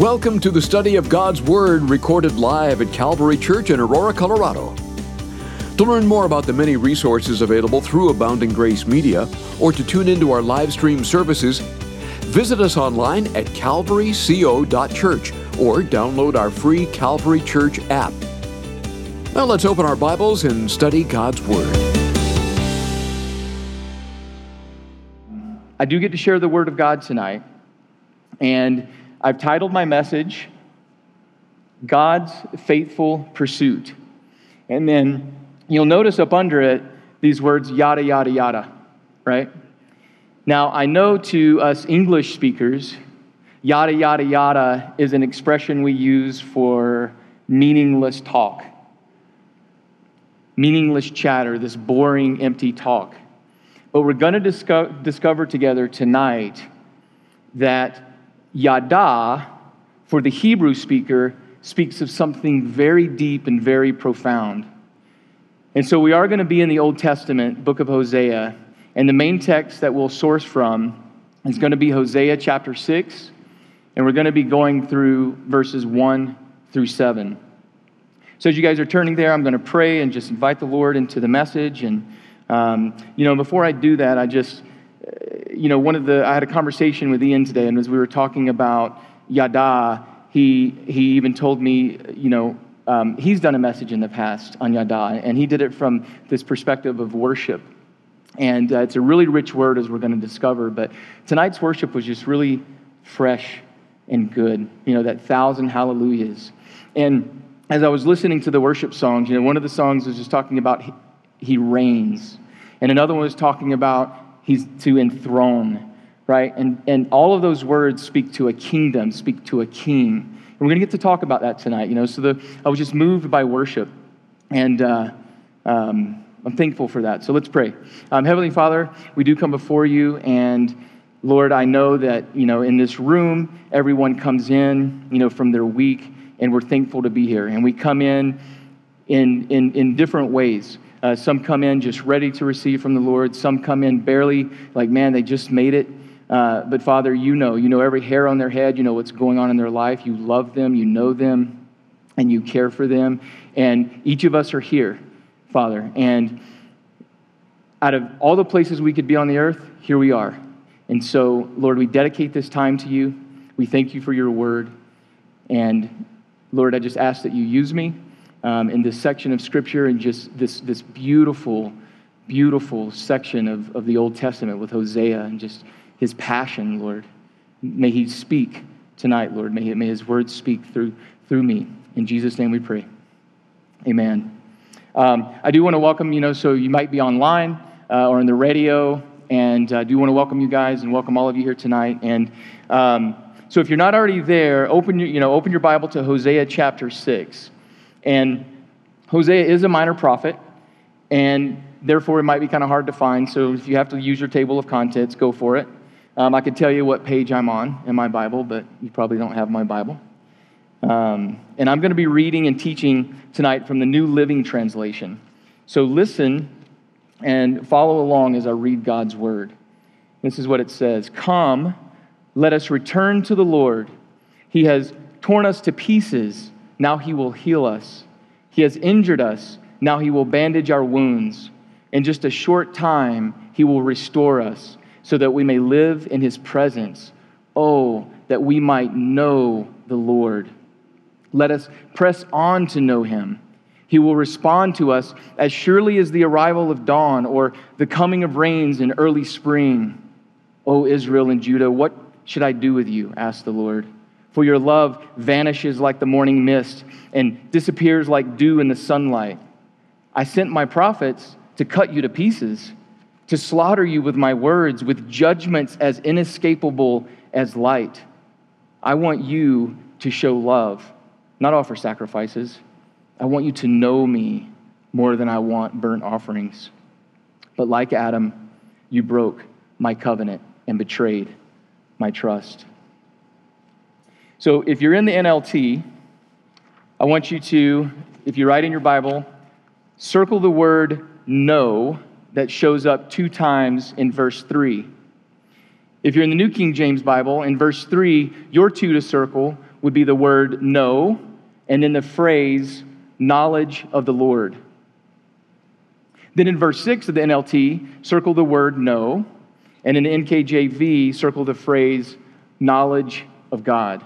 Welcome to the study of God's Word recorded live at Calvary Church in Aurora, Colorado. To learn more about the many resources available through Abounding Grace Media or to tune into our live stream services, visit us online at calvaryco.church or download our free Calvary Church app. Now let's open our Bibles and study God's Word. I do get to share the Word of God tonight, and I've titled my message, God's Faithful Pursuit. And then you'll notice up under it these words, yada, yada, yada, right? Now, I know to us English speakers, yada, yada, yada is an expression we use for meaningless talk, meaningless chatter, this boring, empty talk. But we're going to discover, discover together tonight that Yada, for the Hebrew speaker, speaks of something very deep and very profound. And so we are going to be in the Old Testament, book of Hosea, and the main text that we'll source from is going to be Hosea chapter 6, and we're going to be going through verses 1 through 7. So as you guys are turning there, I'm going to pray and just invite the Lord into the message. And, um, you know, before I do that, I just you know, one of the, I had a conversation with Ian today, and as we were talking about Yada, he, he even told me, you know, um, he's done a message in the past on Yada, and he did it from this perspective of worship. And uh, it's a really rich word, as we're going to discover. But tonight's worship was just really fresh and good. You know, that thousand hallelujahs. And as I was listening to the worship songs, you know, one of the songs was just talking about he, he reigns, and another one was talking about He's to enthrone, right? And, and all of those words speak to a kingdom, speak to a king. And we're going to get to talk about that tonight, you know. So the, I was just moved by worship. And uh, um, I'm thankful for that. So let's pray. Um, Heavenly Father, we do come before you. And Lord, I know that, you know, in this room, everyone comes in, you know, from their week. And we're thankful to be here. And we come in in, in, in different ways. Uh, some come in just ready to receive from the Lord. Some come in barely, like, man, they just made it. Uh, but Father, you know, you know every hair on their head. You know what's going on in their life. You love them, you know them, and you care for them. And each of us are here, Father. And out of all the places we could be on the earth, here we are. And so, Lord, we dedicate this time to you. We thank you for your word. And Lord, I just ask that you use me um, in this section of Scripture and just this, this beautiful, beautiful section of, of the Old Testament with Hosea and just his passion, Lord. May he speak tonight, Lord. May, may his words speak through, through me. In Jesus' name we pray. Amen. Um, I do want to welcome, you know, so you might be online uh, or in the radio, and I do want to welcome you guys and welcome all of you here tonight. And um, so if you're not already there, open your, you know, open your Bible to Hosea chapter 6. And Hosea is a minor prophet, and therefore it might be kind of hard to find. So if you have to use your table of contents, go for it. Um, I can tell you what page I'm on in my Bible, but you probably don't have my Bible. Um, and I'm going to be reading and teaching tonight from the New Living Translation. So listen and follow along as I read God's word. This is what it says Come, let us return to the Lord. He has torn us to pieces now he will heal us. He has injured us, now he will bandage our wounds. In just a short time, he will restore us so that we may live in his presence. Oh, that we might know the Lord. Let us press on to know him. He will respond to us as surely as the arrival of dawn or the coming of rains in early spring. O Israel and Judah, what should I do with you? asked the Lord. For your love vanishes like the morning mist and disappears like dew in the sunlight. I sent my prophets to cut you to pieces, to slaughter you with my words, with judgments as inescapable as light. I want you to show love, not offer sacrifices. I want you to know me more than I want burnt offerings. But like Adam, you broke my covenant and betrayed my trust. So if you're in the NLT, I want you to, if you write in your Bible, circle the word know that shows up two times in verse 3. If you're in the New King James Bible, in verse 3, your two to circle would be the word know, and then the phrase knowledge of the Lord. Then in verse 6 of the NLT, circle the word know, and in the NKJV, circle the phrase knowledge of God.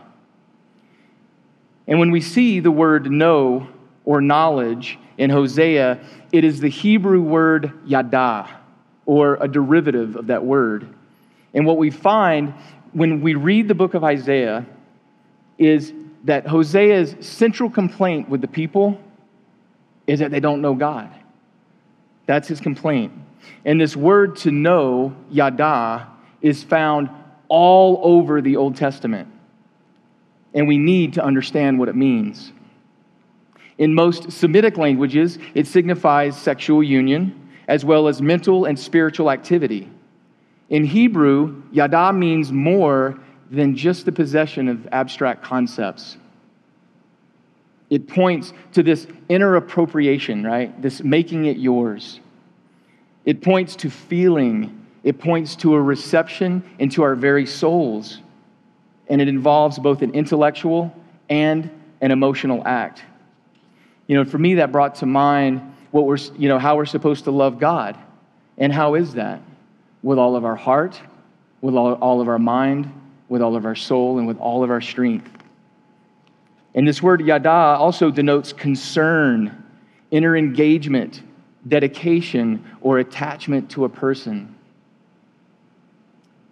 And when we see the word know or knowledge in Hosea, it is the Hebrew word yada, or a derivative of that word. And what we find when we read the book of Isaiah is that Hosea's central complaint with the people is that they don't know God. That's his complaint. And this word to know, yada, is found all over the Old Testament. And we need to understand what it means. In most Semitic languages, it signifies sexual union as well as mental and spiritual activity. In Hebrew, yada means more than just the possession of abstract concepts. It points to this inner appropriation, right? This making it yours. It points to feeling, it points to a reception into our very souls. And it involves both an intellectual and an emotional act. You know, for me, that brought to mind what we're, you know, how we're supposed to love God. And how is that? With all of our heart, with all, all of our mind, with all of our soul, and with all of our strength. And this word yada also denotes concern, inner engagement, dedication, or attachment to a person.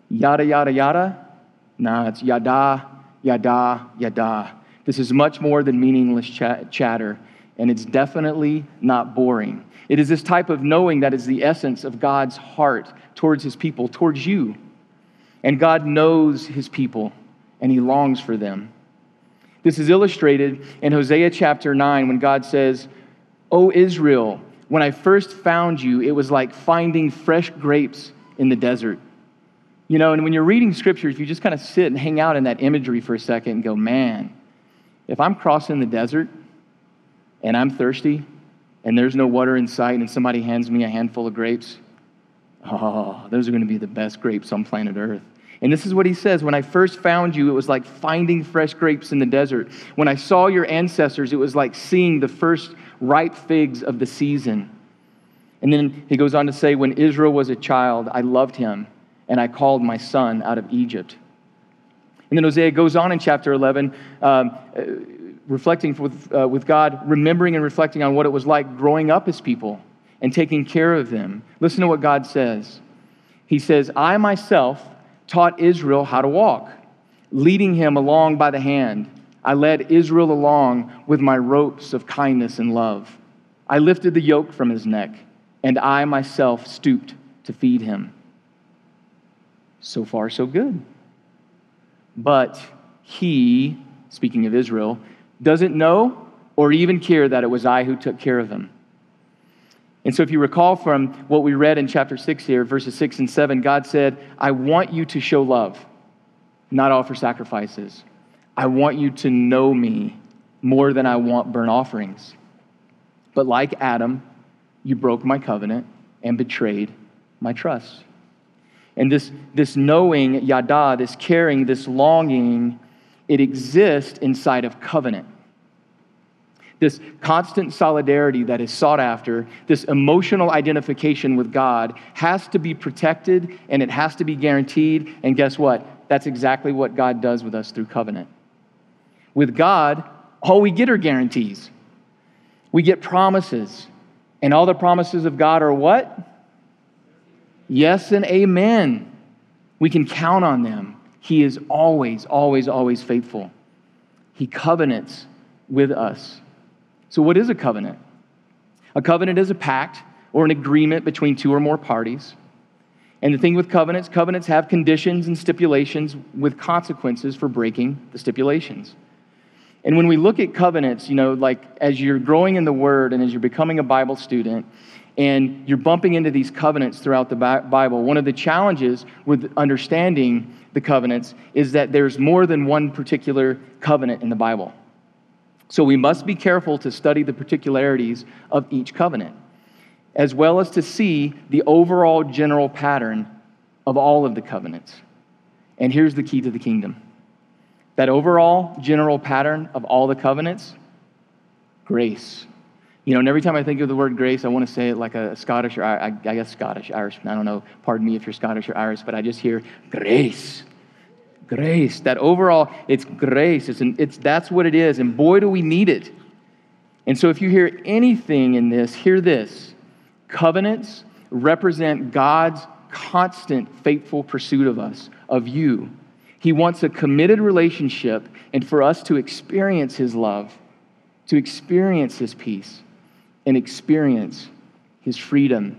Yada, yada, yada? Nah, it's yada, yada, yada. This is much more than meaningless ch- chatter and it's definitely not boring. It is this type of knowing that is the essence of God's heart towards his people, towards you. And God knows his people, and he longs for them. This is illustrated in Hosea chapter 9 when God says, O Israel, when I first found you, it was like finding fresh grapes in the desert. You know, and when you're reading scriptures, you just kind of sit and hang out in that imagery for a second and go, man, if I'm crossing the desert, and I'm thirsty and there's no water in sight and somebody hands me a handful of grapes, oh, those are going to be the best grapes on planet Earth. And this is what he says When I first found you, it was like finding fresh grapes in the desert. When I saw your ancestors, it was like seeing the first ripe figs of the season. And then he goes on to say, When Israel was a child, I loved him, and I called my son out of Egypt. And then Hosea goes on in chapter 11. Um, reflecting with, uh, with God, remembering and reflecting on what it was like growing up as people and taking care of them. Listen to what God says. He says, I myself taught Israel how to walk, leading him along by the hand. I led Israel along with my ropes of kindness and love. I lifted the yoke from his neck, and I myself stooped to feed him. So far, so good. But he, speaking of Israel, doesn't know or even care that it was I who took care of him. And so, if you recall from what we read in chapter 6 here, verses 6 and 7, God said, I want you to show love, not offer sacrifices. I want you to know me more than I want burnt offerings. But like Adam, you broke my covenant and betrayed my trust. And this, this knowing, yada, this caring, this longing, it exists inside of covenant this constant solidarity that is sought after, this emotional identification with God, has to be protected and it has to be guaranteed. And guess what? That's exactly what God does with us through covenant. With God, all we get are guarantees. We get promises. And all the promises of God are what? Yes and amen. We can count on them. He is always, always, always faithful. He covenants with us. So, what is a covenant? A covenant is a pact or an agreement between two or more parties. And the thing with covenants, covenants have conditions and stipulations with consequences for breaking the stipulations. And when we look at covenants, you know, like as you're growing in the Word and as you're becoming a Bible student, and you're bumping into these covenants throughout the Bible, one of the challenges with understanding the covenants is that there's more than one particular covenant in the Bible. So we must be careful to study the particularities of each covenant, as well as to see the overall general pattern of all of the covenants. And here's the key to the kingdom that overall general pattern of all the covenants grace. You know, and every time I think of the word grace, I want to say it like a Scottish or I, I guess Scottish, Irish. I don't know. Pardon me if you're Scottish or Irish, but I just hear grace, grace. That overall, it's grace. It's, an, it's that's what it is, and boy, do we need it. And so, if you hear anything in this, hear this: covenants represent God's constant, faithful pursuit of us, of you. He wants a committed relationship, and for us to experience His love, to experience His peace and experience his freedom.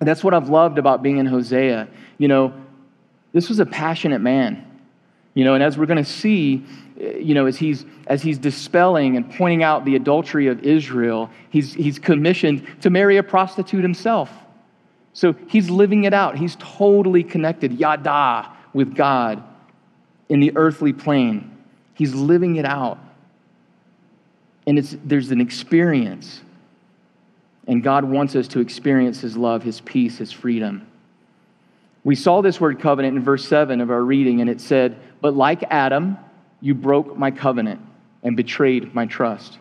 And that's what I've loved about being in Hosea. You know, this was a passionate man. You know, and as we're going to see, eh, you know, as he's, as he's dispelling and pointing out the adultery of Israel, he's, he's commissioned to marry a prostitute himself. So he's living it out. He's totally connected, yada, with God in the earthly plane. He's living it out. And it's, there's an experience and God wants us to experience His love, His peace, His freedom. We saw this word covenant in verse 7 of our reading, and it said, But like Adam, you broke my covenant and betrayed my trust.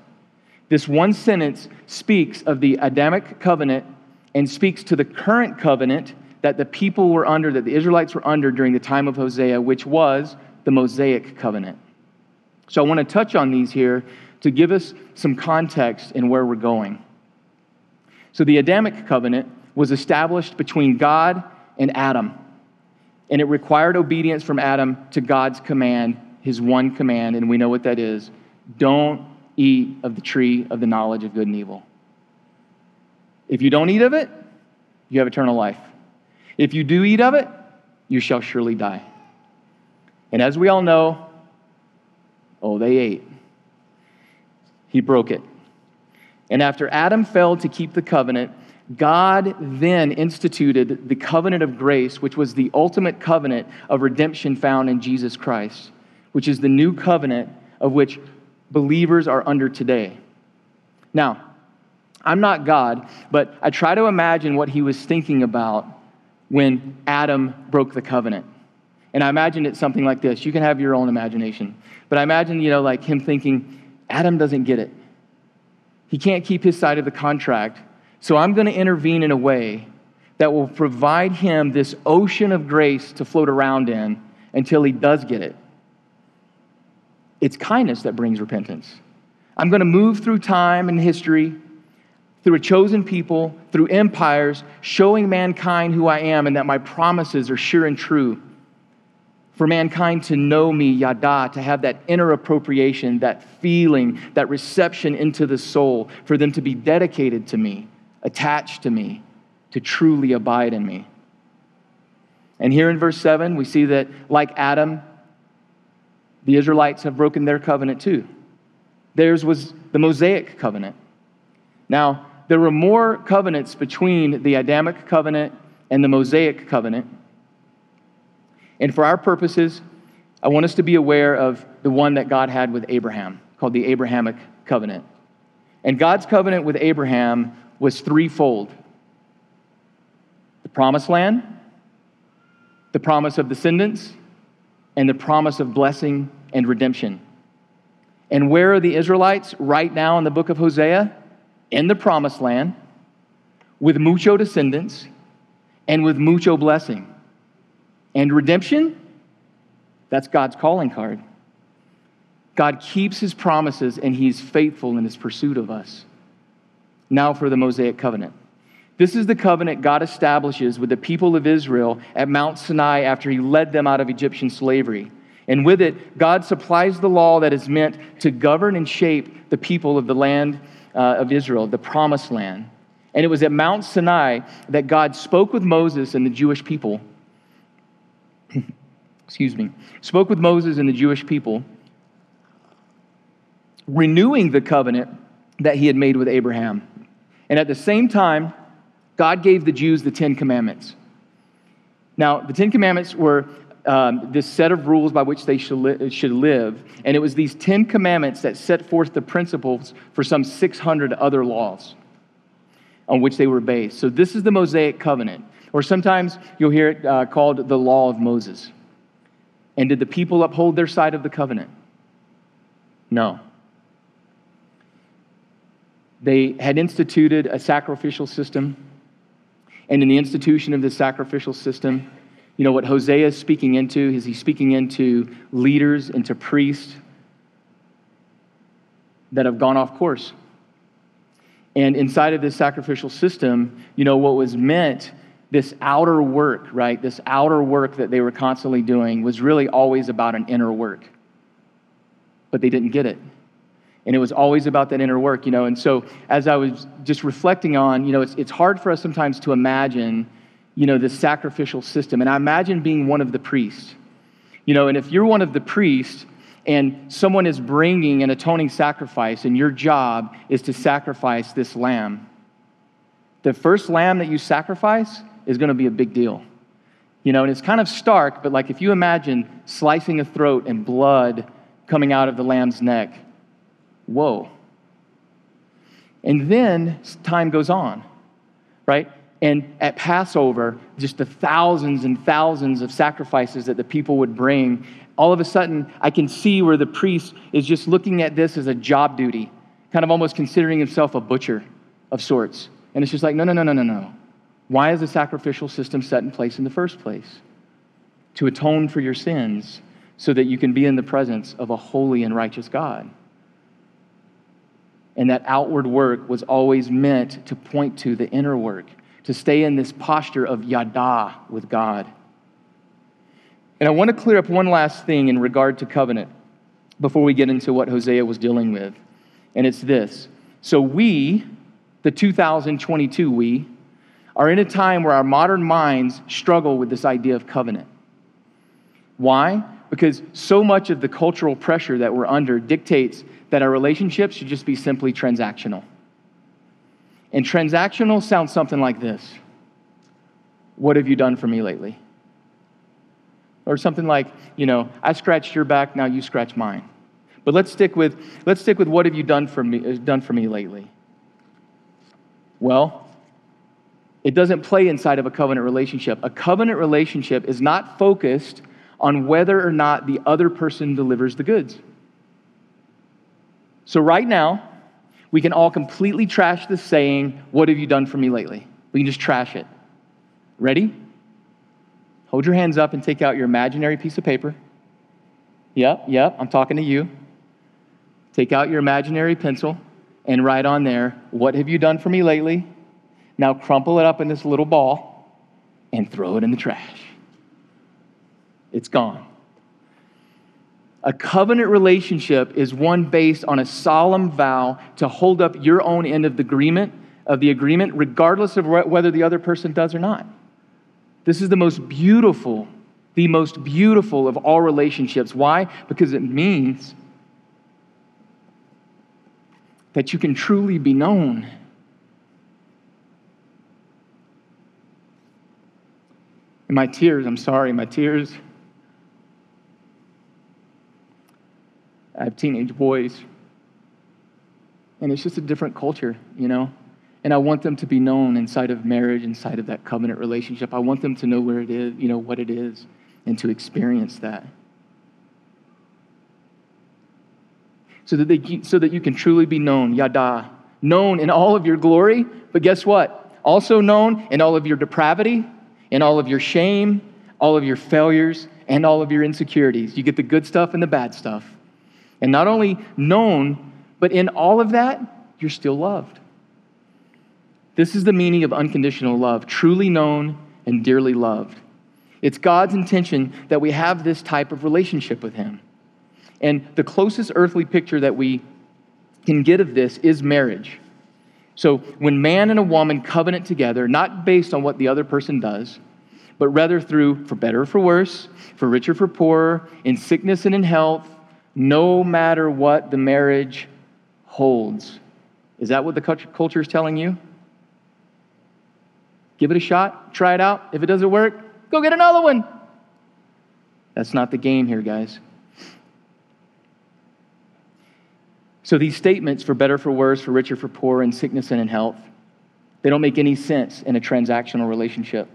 This one sentence speaks of the Adamic covenant and speaks to the current covenant that the people were under, that the Israelites were under during the time of Hosea, which was the Mosaic covenant. So I want to touch on these here to give us some context in where we're going. So the Adamic covenant was established between God and Adam, and it required obedience from Adam to God's command, his one command, and we know what that is don't eat of the tree of the knowledge of good and evil. If you don't eat of it, you have eternal life. If you do eat of it, you shall surely die. And as we all know, oh, they ate. He broke it. And after Adam failed to keep the covenant, God then instituted the covenant of grace, which was the ultimate covenant of redemption found in Jesus Christ, which is the new covenant of which believers are under today. Now, I'm not God, but I try to imagine what he was thinking about when Adam broke the covenant. And I imagine it's something like this. You can have your own imagination. But I imagine, you know, like him thinking, Adam doesn't get it. He can't keep his side of the contract. So I'm going to intervene in a way that will provide him this ocean of grace to float around in until he does get it. It's kindness that brings repentance. I'm going to move through time and history, through a chosen people, through empires, showing mankind who I am and that my promises are sure and true for mankind to know me, yada, to have that inner appropriation, that feeling, that reception into the soul, for them to be dedicated to me, attached to me, to truly abide in me. And here in verse 7, we see that, like Adam, the Israelites have broken their covenant too. Theirs was the Mosaic covenant. Now, there were more covenants between the Adamic covenant and the Mosaic covenant. And for our purposes, I want us to be aware of the one that God had with Abraham, called the Abrahamic covenant. And God's covenant with Abraham was threefold the promised land, the promise of descendants, and the promise of blessing and redemption. And where are the Israelites right now in the book of Hosea? In the promised land, with mucho descendants and with mucho blessing. And redemption, that's God's calling card. God keeps his promises and he's faithful in his pursuit of us. Now for the Mosaic covenant. This is the covenant God establishes with the people of Israel at Mount Sinai after he led them out of Egyptian slavery. And with it, God supplies the law that is meant to govern and shape the people of the land uh, of Israel, the promised land. And it was at Mount Sinai that God spoke with Moses and the Jewish people excuse me, spoke with Moses and the Jewish people, renewing the covenant that he had made with Abraham. And at the same time, God gave the Jews the Ten Commandments. Now, the Ten Commandments were um, this set of rules by which they should, li- should live, and it was these Ten Commandments that set forth the principles for some 600 other laws on which they were based. So, this is the Mosaic covenant. Or sometimes you'll hear it uh, called the law of Moses. And did the people uphold their side of the covenant? No. They had instituted a sacrificial system. And in the institution of this sacrificial system, you know what Hosea is speaking into is he's speaking into leaders, into priests that have gone off course. And inside of this sacrificial system, you know, what was meant, this outer work, right? This outer work that they were constantly doing was really always about an inner work. But they didn't get it. And it was always about that inner work, you know. And so as I was just reflecting on, you know, it's, it's hard for us sometimes to imagine, you know, this sacrificial system. And I imagine being one of the priests. You know, and if you're one of the priests, and someone is bringing an atoning sacrifice, and your job is to sacrifice this lamb, the first lamb that you sacrifice is going to be a big deal. You know, and it's kind of stark, but like if you imagine slicing a throat and blood coming out of the lamb's neck, whoa. And then time goes on, right? And at Passover, just the thousands and thousands of sacrifices that the people would bring, all of a sudden, I can see where the priest is just looking at this as a job duty, kind of almost considering himself a butcher of sorts. And it's just like, no, no, no, no, no, no. Why is the sacrificial system set in place in the first place? To atone for your sins so that you can be in the presence of a holy and righteous God. And that outward work was always meant to point to the inner work, to stay in this posture of yada with God. And I want to clear up one last thing in regard to covenant before we get into what Hosea was dealing with. And it's this. So, we, the 2022 we, are in a time where our modern minds struggle with this idea of covenant. Why? Because so much of the cultural pressure that we're under dictates that our relationships should just be simply transactional. And transactional sounds something like this What have you done for me lately? Or something like, you know, I scratched your back, now you scratch mine. But let's stick with, let's stick with what have you done for me, done for me lately? Well, it doesn't play inside of a covenant relationship. A covenant relationship is not focused on whether or not the other person delivers the goods. So, right now, we can all completely trash the saying, What have you done for me lately? We can just trash it. Ready? Hold your hands up and take out your imaginary piece of paper. Yep, yep, I'm talking to you. Take out your imaginary pencil and write on there, What have you done for me lately? Now crumple it up in this little ball and throw it in the trash. It's gone. A covenant relationship is one based on a solemn vow to hold up your own end of the agreement, of the agreement, regardless of whether the other person does or not. This is the most beautiful, the most beautiful of all relationships. Why? Because it means that you can truly be known. And my tears, I'm sorry, my tears. I have teenage boys. And it's just a different culture, you know? And I want them to be known inside of marriage, inside of that covenant relationship. I want them to know where it is, you know, what it is, and to experience that. So that, they, so that you can truly be known, yada, known in all of your glory, but guess what? Also known in all of your depravity, in all of your shame, all of your failures, and all of your insecurities. You get the good stuff and the bad stuff. And not only known, but in all of that, you're still loved. This is the meaning of unconditional love, truly known and dearly loved. It's God's intention that we have this type of relationship with Him. And the closest earthly picture that we can get of this is marriage. So when man and a woman covenant together, not based on what the other person does, but rather through for better or for worse, for richer or for poorer, in sickness and in health, no matter what the marriage holds. Is that what the culture is telling you? Give it a shot, try it out. If it doesn't work, go get another one. That's not the game here, guys. So these statements, for better, for worse, for richer, for poorer, in sickness and in health, they don't make any sense in a transactional relationship.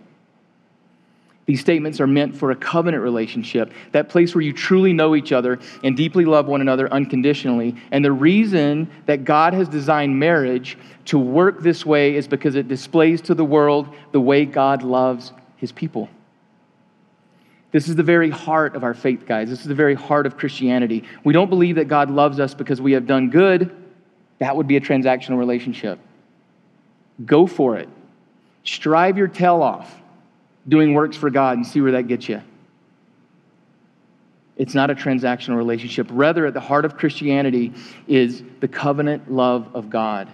These statements are meant for a covenant relationship, that place where you truly know each other and deeply love one another unconditionally. And the reason that God has designed marriage to work this way is because it displays to the world the way God loves his people. This is the very heart of our faith, guys. This is the very heart of Christianity. We don't believe that God loves us because we have done good. That would be a transactional relationship. Go for it. Strive your tail off doing works for God and see where that gets you. It's not a transactional relationship. Rather, at the heart of Christianity is the covenant love of God.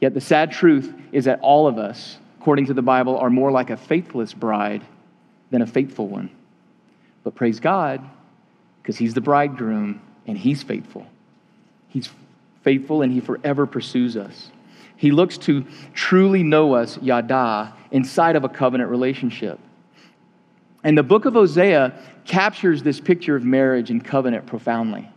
Yet the sad truth is that all of us, according to the Bible, are more like a faithless bride than a faithful one. But praise God, because He's the bridegroom and He's faithful. He's faithful and He forever pursues us. He looks to truly know us, yada, inside of a covenant relationship. And the book of Hosea captures this picture of marriage and covenant profoundly.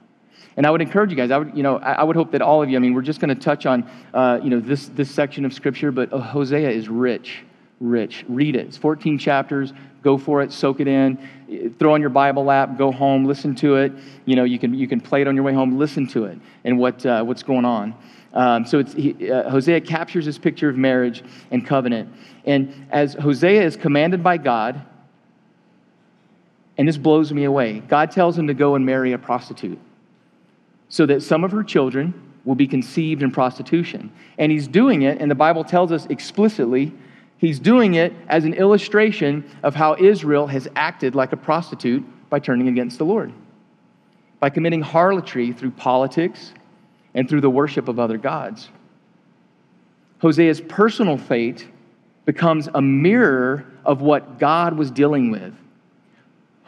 And I would encourage you guys, I would, you know, I would hope that all of you, I mean, we're just going to touch on, uh, you know, this, this section of scripture, but Hosea is rich, rich. Read it. It's 14 chapters. Go for it, soak it in, throw on your Bible app, go home, listen to it. You know, you can, you can play it on your way home, listen to it and what, uh, what's going on. Um, so it's, he, uh, Hosea captures this picture of marriage and covenant. And as Hosea is commanded by God, and this blows me away, God tells him to go and marry a prostitute so that some of her children will be conceived in prostitution. And he's doing it, and the Bible tells us explicitly, he's doing it as an illustration of how Israel has acted like a prostitute by turning against the Lord, by committing harlotry through politics and through the worship of other gods. Hosea's personal fate becomes a mirror of what God was dealing with.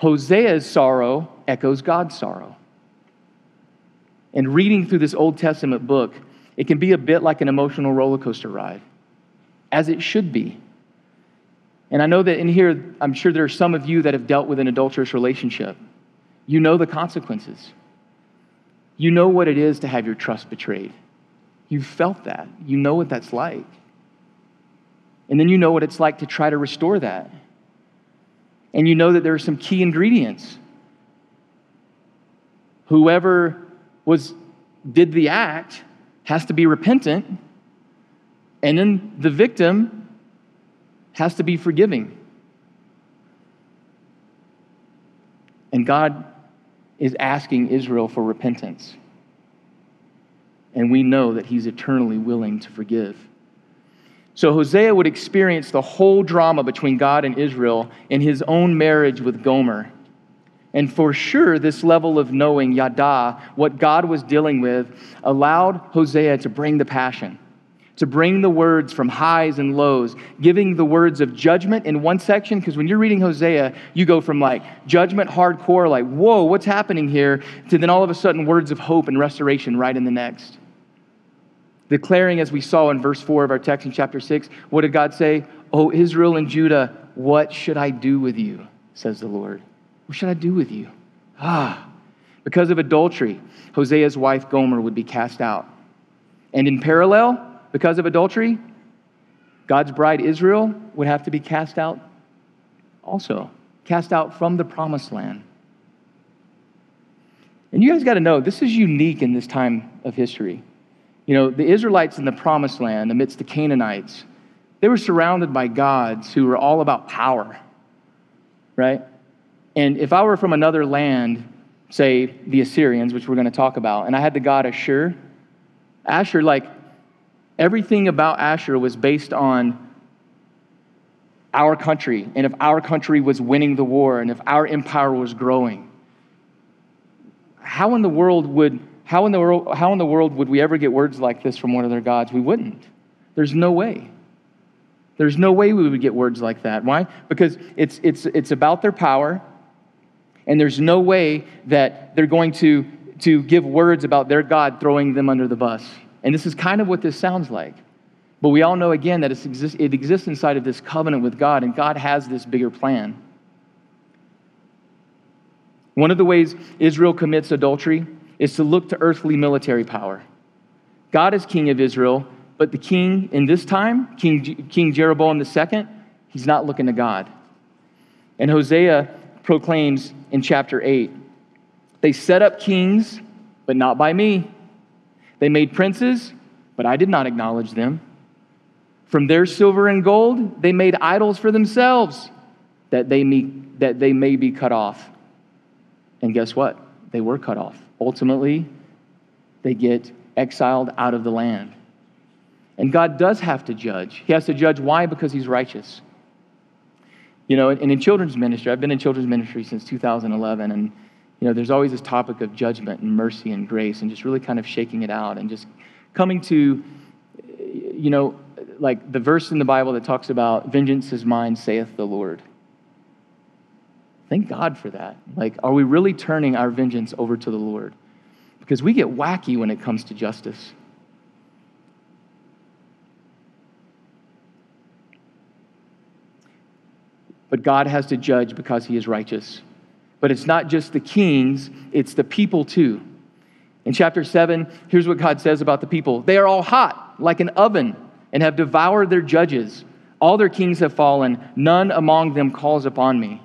Hosea's sorrow echoes God's sorrow. And reading through this Old Testament book, it can be a bit like an emotional roller coaster ride, as it should be. And I know that in here, I'm sure there are some of you that have dealt with an adulterous relationship. You know the consequences. You know what it is to have your trust betrayed. You've felt that. You know what that's like. And then you know what it's like to try to restore that. And you know that there are some key ingredients. Whoever was did the act has to be repentant, and then the victim has to be forgiving. And God is asking Israel for repentance. And we know that he's eternally willing to forgive. So Hosea would experience the whole drama between God and Israel in his own marriage with Gomer. And for sure, this level of knowing Yada, what God was dealing with, allowed Hosea to bring the passion to bring the words from highs and lows, giving the words of judgment in one section, because when you're reading Hosea, you go from like judgment hardcore, like, whoa, what's happening here, to then all of a sudden words of hope and restoration right in the next. Declaring, as we saw in verse 4 of our text in chapter 6, what did God say? Oh, Israel and Judah, what should I do with you? says the Lord. What should I do with you? Ah, because of adultery, Hosea's wife Gomer would be cast out. And in parallel, because of adultery, God's bride Israel would have to be cast out also, cast out from the promised land. And you guys got to know, this is unique in this time of history. You know, the Israelites in the promised land amidst the Canaanites, they were surrounded by gods who were all about power, right? And if I were from another land, say the Assyrians, which we're going to talk about, and I had the god Ashur, Ashur, like, Everything about Ashur was based on our country, and if our country was winning the war, and if our empire was growing. How in the world would how in the world how in the world would we ever get words like this from one of their gods? We wouldn't. There's no way. There's no way we would get words like that. Why? Because it's it's it's about their power, and there's no way that they're going to to give words about their God throwing them under the bus. And this is kind of what this sounds like. But we all know again that exist, it exists inside of this covenant with God, and God has this bigger plan. One of the ways Israel commits adultery is to look to earthly military power. God is king of Israel, but the king in this time, King, king Jeroboam II, he's not looking to God. And Hosea proclaims in chapter 8 They set up kings, but not by me. They made princes, but I did not acknowledge them. From their silver and gold, they made idols for themselves that they may, that they may be cut off. And guess what? They were cut off. Ultimately, they get exiled out of the land. And God does have to judge. He has to judge why? Because He's righteous. You know, and in children's ministry, I've been in children's ministry since 2011, and you know, there's always this topic of judgment and mercy and grace, and just really kind of shaking it out and just coming to, you know, like the verse in the Bible that talks about vengeance is mine, saith the Lord. Thank God for that. Like, are we really turning our vengeance over to the Lord? Because we get wacky when it comes to justice. But God has to judge because he is righteous. But it's not just the kings, it's the people too. In chapter 7, here's what God says about the people They are all hot, like an oven, and have devoured their judges. All their kings have fallen, none among them calls upon me.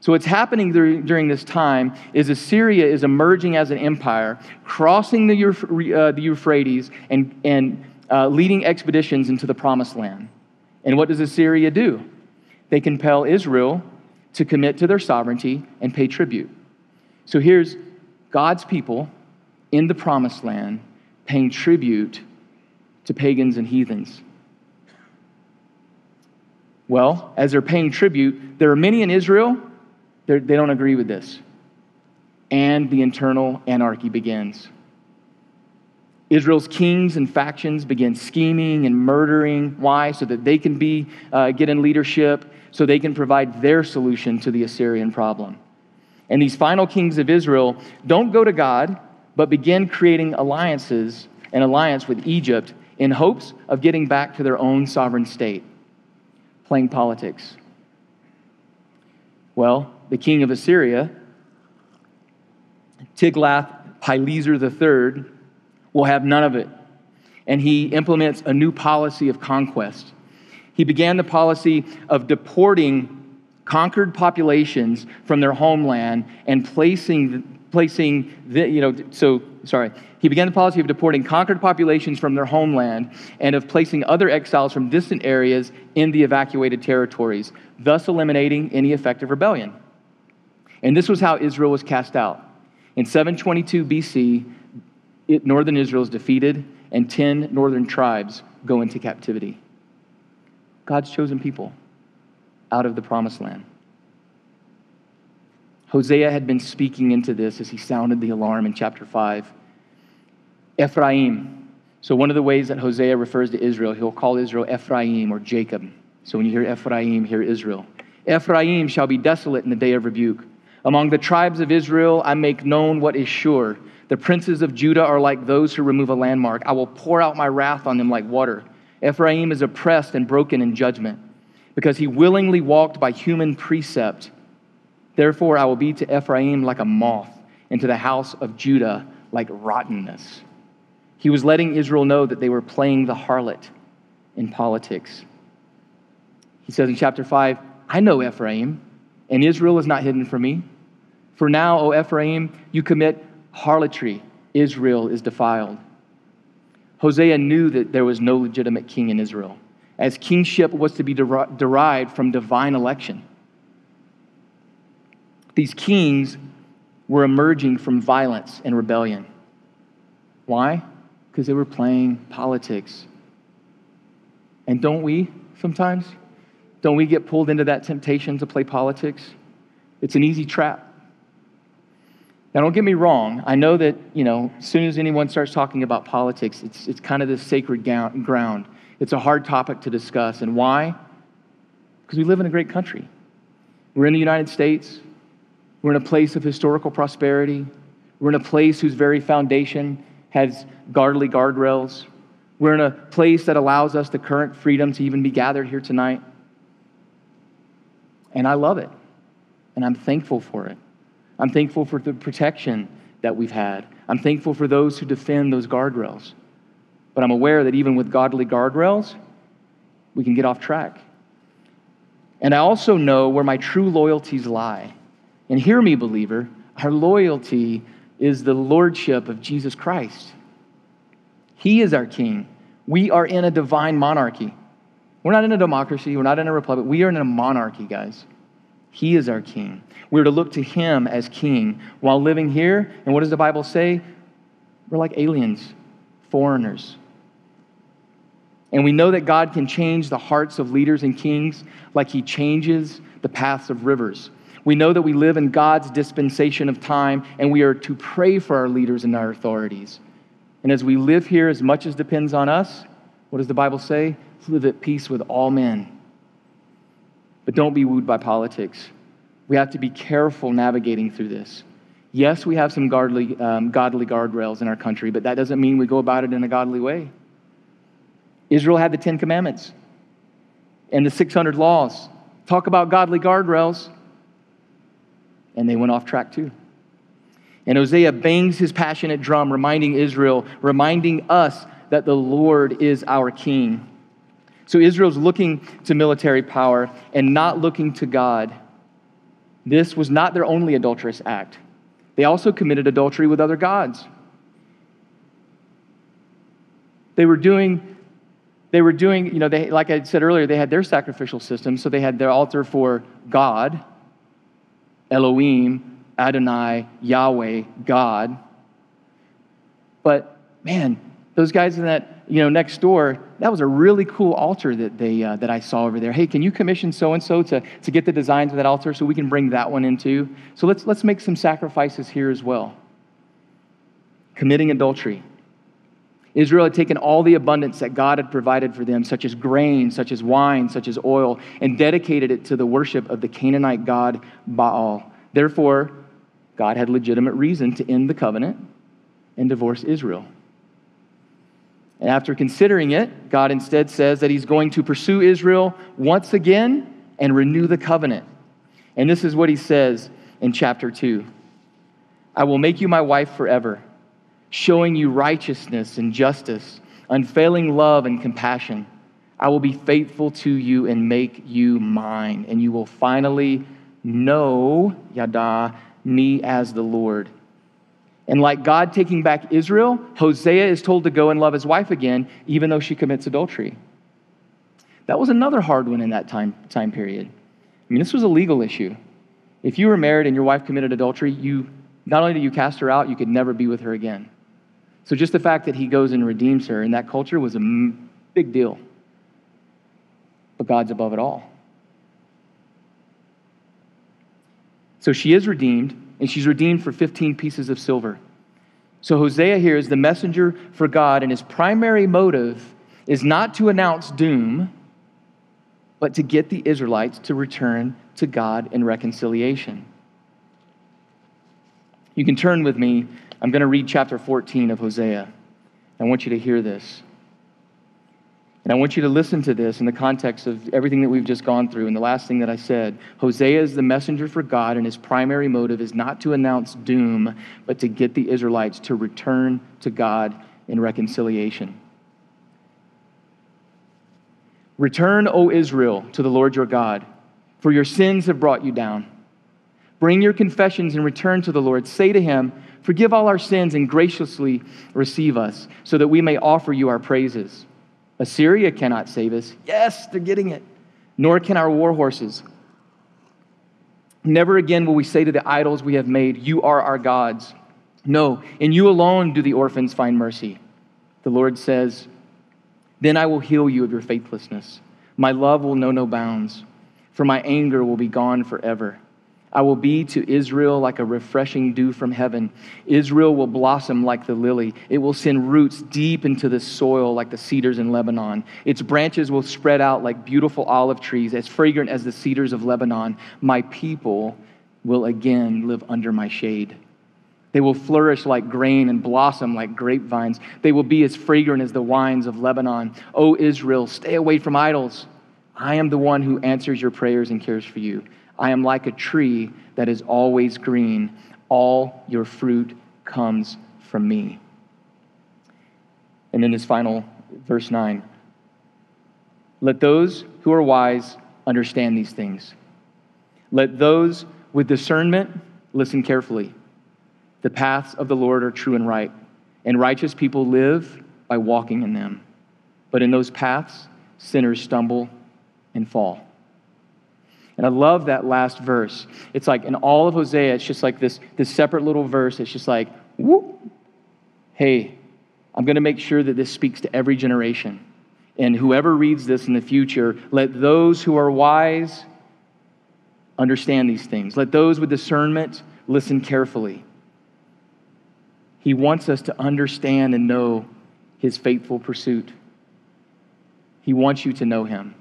So, what's happening during this time is Assyria is emerging as an empire, crossing the, uh, Euphrates and, and uh, leading expeditions into the promised land. And what does Assyria do? They compel Israel to commit to their sovereignty and pay tribute. So, here's God's people in the promised land paying tribute to pagans and heathens. Well, as they're paying tribute, there are many in Israel they're, do not agree with this. And the internal anarchy begins. Israel's kings and factions begin scheming and murdering. Why? So that they can be, uh, get in leadership, so they can provide their solution to the Assyrian problem. And these final kings of Israel don't go to God, but begin creating alliances, an alliance with Egypt, in hopes of getting back to their own sovereign state, playing politics. Well, the king of Assyria, Tiglath-Pileser III, will have none of it. And he implements a new policy of conquest. He began the policy of deporting conquered populations from their homeland and placing, placing the, you know, so, sorry. He began the policy of deporting conquered populations from their homeland and of placing other exiles from distant areas in the evacuated territories, thus eliminating any effective rebellion. And this was how Israel was cast out. In 722 BC, it, northern Israel is defeated, and 10 northern tribes go into captivity. God's chosen people out of the promised land. Hosea had been speaking into this as he sounded the alarm in chapter 5. Ephraim. So, one of the ways that Hosea refers to Israel, he'll call Israel Ephraim or Jacob. So, when you hear Ephraim, hear Israel. Ephraim shall be desolate in the day of rebuke. Among the tribes of Israel, I make known what is sure. The princes of Judah are like those who remove a landmark. I will pour out my wrath on them like water. Ephraim is oppressed and broken in judgment because he willingly walked by human precept. Therefore, I will be to Ephraim like a moth, and to the house of Judah like rottenness. He was letting Israel know that they were playing the harlot in politics. He says in chapter 5, I know Ephraim, and Israel is not hidden from me. For now, O Ephraim, you commit harlotry. Israel is defiled. Hosea knew that there was no legitimate king in Israel, as kingship was to be der- derived from divine election. These kings were emerging from violence and rebellion. Why? Because they were playing politics. And don't we sometimes? Don't we get pulled into that temptation to play politics? It's an easy trap. Now, don't get me wrong. I know that, you know, as soon as anyone starts talking about politics, it's, it's kind of this sacred ground. It's a hard topic to discuss. And why? Because we live in a great country. We're in the United States. We're in a place of historical prosperity. We're in a place whose very foundation has godly guardrails. We're in a place that allows us the current freedom to even be gathered here tonight. And I love it. And I'm thankful for it. I'm thankful for the protection that we've had. I'm thankful for those who defend those guardrails. But I'm aware that even with godly guardrails, we can get off track. And I also know where my true loyalties lie. And hear me, believer, our loyalty is the lordship of Jesus Christ. He is our king. We are in a divine monarchy. We're not in a democracy, we're not in a republic. We are in a monarchy, guys. He is our king. We're to look to him as king while living here. And what does the Bible say? We're like aliens, foreigners. And we know that God can change the hearts of leaders and kings like he changes the paths of rivers. We know that we live in God's dispensation of time, and we are to pray for our leaders and our authorities. And as we live here, as much as depends on us, what does the Bible say? Live at peace with all men. But don't be wooed by politics. We have to be careful navigating through this. Yes, we have some godly, um, godly guardrails in our country, but that doesn't mean we go about it in a godly way. Israel had the Ten Commandments and the 600 laws. Talk about godly guardrails. And they went off track too. And Hosea bangs his passionate drum, reminding Israel, reminding us that the Lord is our king. So Israel's looking to military power and not looking to God. This was not their only adulterous act. They also committed adultery with other gods. They were doing, they were doing, you know, they, like I said earlier, they had their sacrificial system. So they had their altar for God, Elohim, Adonai, Yahweh, God. But man, those guys in that, you know, next door, that was a really cool altar that they uh, that I saw over there. Hey, can you commission so and so to to get the designs of that altar so we can bring that one into? So let's let's make some sacrifices here as well. Committing adultery. Israel had taken all the abundance that God had provided for them, such as grain, such as wine, such as oil, and dedicated it to the worship of the Canaanite god Baal. Therefore, God had legitimate reason to end the covenant and divorce Israel. And after considering it, God instead says that he's going to pursue Israel once again and renew the covenant. And this is what he says in chapter 2 I will make you my wife forever, showing you righteousness and justice, unfailing love and compassion. I will be faithful to you and make you mine, and you will finally know, Yada, me as the Lord. And like God taking back Israel, Hosea is told to go and love his wife again, even though she commits adultery. That was another hard one in that time, time period. I mean, this was a legal issue. If you were married and your wife committed adultery, you not only did you cast her out, you could never be with her again. So just the fact that he goes and redeems her in that culture was a big deal. But God's above it all. So she is redeemed, and she's redeemed for 15 pieces of silver. So Hosea here is the messenger for God, and his primary motive is not to announce doom, but to get the Israelites to return to God in reconciliation. You can turn with me. I'm going to read chapter 14 of Hosea. I want you to hear this. And I want you to listen to this in the context of everything that we've just gone through. And the last thing that I said Hosea is the messenger for God, and his primary motive is not to announce doom, but to get the Israelites to return to God in reconciliation. Return, O Israel, to the Lord your God, for your sins have brought you down. Bring your confessions and return to the Lord. Say to him, Forgive all our sins and graciously receive us, so that we may offer you our praises. Assyria cannot save us. Yes, they're getting it. Nor can our war horses. Never again will we say to the idols we have made, You are our gods. No, in you alone do the orphans find mercy. The Lord says, Then I will heal you of your faithlessness. My love will know no bounds, for my anger will be gone forever. I will be to Israel like a refreshing dew from heaven. Israel will blossom like the lily. It will send roots deep into the soil like the cedars in Lebanon. Its branches will spread out like beautiful olive trees, as fragrant as the cedars of Lebanon. My people will again live under my shade. They will flourish like grain and blossom like grapevines. They will be as fragrant as the wines of Lebanon. O Israel, stay away from idols. I am the one who answers your prayers and cares for you. I am like a tree that is always green. All your fruit comes from me. And then this final verse 9 Let those who are wise understand these things. Let those with discernment listen carefully. The paths of the Lord are true and right, and righteous people live by walking in them. But in those paths, sinners stumble and fall. And I love that last verse. It's like in all of Hosea, it's just like this, this separate little verse. It's just like, whoop, hey, I'm going to make sure that this speaks to every generation. And whoever reads this in the future, let those who are wise understand these things. Let those with discernment listen carefully. He wants us to understand and know his faithful pursuit. He wants you to know him.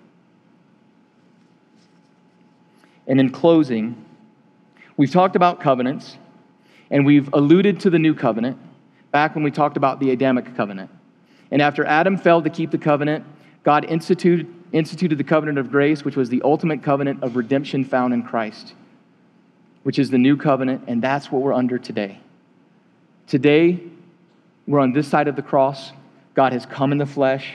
And in closing, we've talked about covenants and we've alluded to the new covenant back when we talked about the Adamic covenant. And after Adam failed to keep the covenant, God instituted, instituted the covenant of grace, which was the ultimate covenant of redemption found in Christ, which is the new covenant, and that's what we're under today. Today, we're on this side of the cross. God has come in the flesh,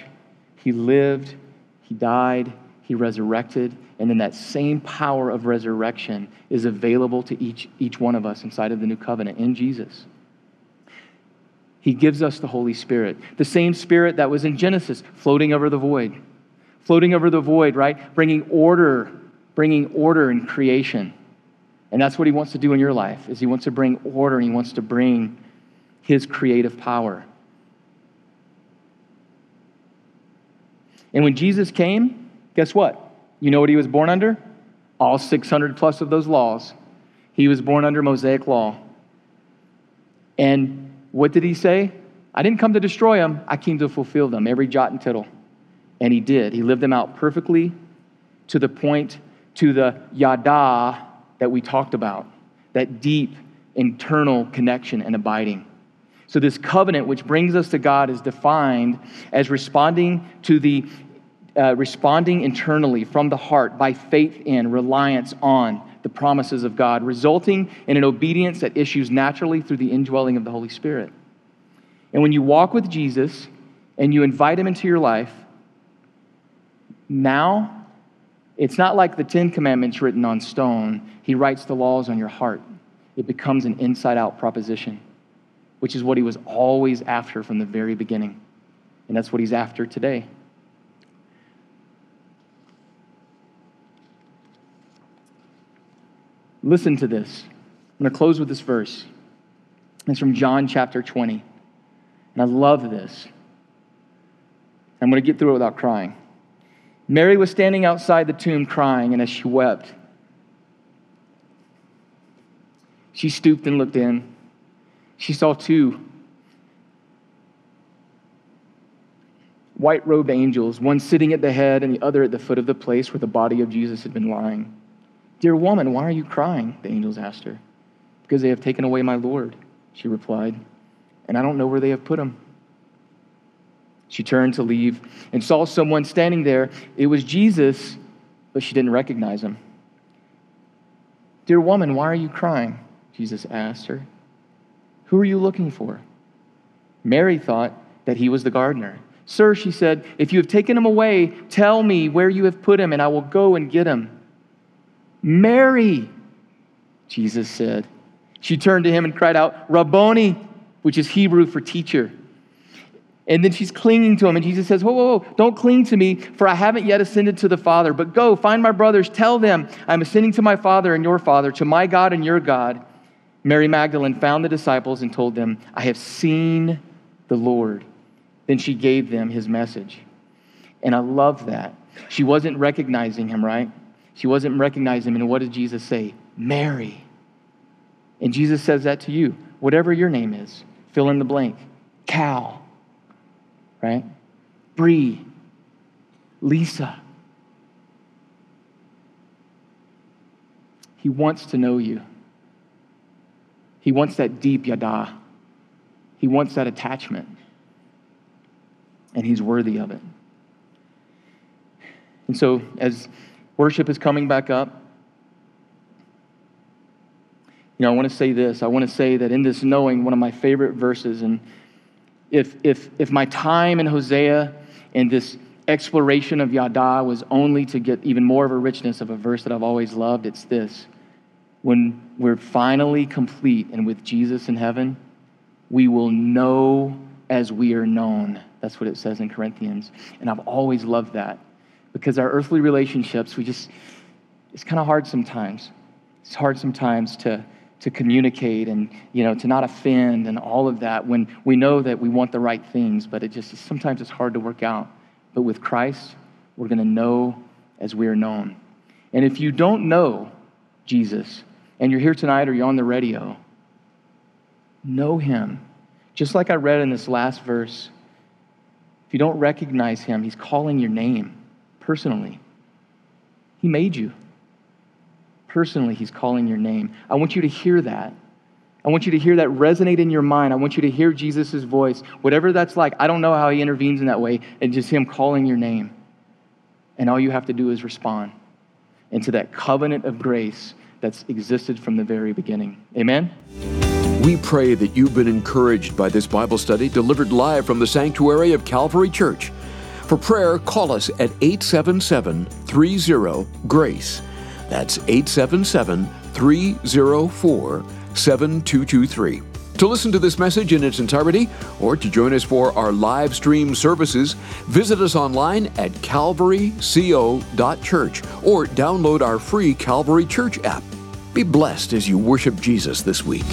He lived, He died, He resurrected, and then that same power of resurrection is available to each, each one of us inside of the new covenant in Jesus. He gives us the Holy Spirit, the same Spirit that was in Genesis, floating over the void. Floating over the void, right? Bringing order, bringing order in creation. And that's what he wants to do in your life, is he wants to bring order and he wants to bring his creative power. And when Jesus came, guess what? You know what he was born under? All 600 plus of those laws. He was born under Mosaic law. And what did he say? I didn't come to destroy them, I came to fulfill them, every jot and tittle. And he did. He lived them out perfectly to the point, to the yada that we talked about, that deep internal connection and abiding. So, this covenant, which brings us to God, is defined as responding to the uh, responding internally from the heart by faith in, reliance on the promises of God, resulting in an obedience that issues naturally through the indwelling of the Holy Spirit. And when you walk with Jesus and you invite him into your life, now it's not like the Ten Commandments written on stone. He writes the laws on your heart. It becomes an inside out proposition, which is what he was always after from the very beginning. And that's what he's after today. Listen to this. I'm going to close with this verse. It's from John chapter 20. And I love this. I'm going to get through it without crying. Mary was standing outside the tomb crying, and as she wept, she stooped and looked in. She saw two white robed angels, one sitting at the head and the other at the foot of the place where the body of Jesus had been lying. Dear woman, why are you crying? The angels asked her. Because they have taken away my Lord, she replied, and I don't know where they have put him. She turned to leave and saw someone standing there. It was Jesus, but she didn't recognize him. Dear woman, why are you crying? Jesus asked her. Who are you looking for? Mary thought that he was the gardener. Sir, she said, if you have taken him away, tell me where you have put him, and I will go and get him. Mary, Jesus said. She turned to him and cried out, Rabboni, which is Hebrew for teacher. And then she's clinging to him, and Jesus says, Whoa, whoa, whoa, don't cling to me, for I haven't yet ascended to the Father. But go, find my brothers, tell them, I'm ascending to my Father and your Father, to my God and your God. Mary Magdalene found the disciples and told them, I have seen the Lord. Then she gave them his message. And I love that. She wasn't recognizing him, right? She wasn't recognizing him. And what did Jesus say? Mary. And Jesus says that to you. Whatever your name is, fill in the blank. Cal, right? Bree, Lisa. He wants to know you. He wants that deep yada. He wants that attachment. And he's worthy of it. And so, as Worship is coming back up. You know, I want to say this. I want to say that in this knowing, one of my favorite verses, and if, if, if my time in Hosea and this exploration of Yada was only to get even more of a richness of a verse that I've always loved. It's this when we're finally complete and with Jesus in heaven, we will know as we are known. That's what it says in Corinthians. And I've always loved that because our earthly relationships, we just, it's kind of hard sometimes. It's hard sometimes to, to communicate and, you know, to not offend and all of that when we know that we want the right things, but it just, sometimes it's hard to work out. But with Christ, we're going to know as we are known. And if you don't know Jesus, and you're here tonight or you're on the radio, know him. Just like I read in this last verse, if you don't recognize him, he's calling your name personally. He made you. Personally, he's calling your name. I want you to hear that. I want you to hear that resonate in your mind. I want you to hear Jesus' voice, whatever that's like. I don't know how he intervenes in that way, and just him calling your name. And all you have to do is respond into that covenant of grace that's existed from the very beginning. Amen? We pray that you've been encouraged by this Bible study delivered live from the sanctuary of Calvary Church. For prayer, call us at 877 30 GRACE. That's 877 304 7223. To listen to this message in its entirety or to join us for our live stream services, visit us online at calvaryco.church or download our free Calvary Church app. Be blessed as you worship Jesus this week.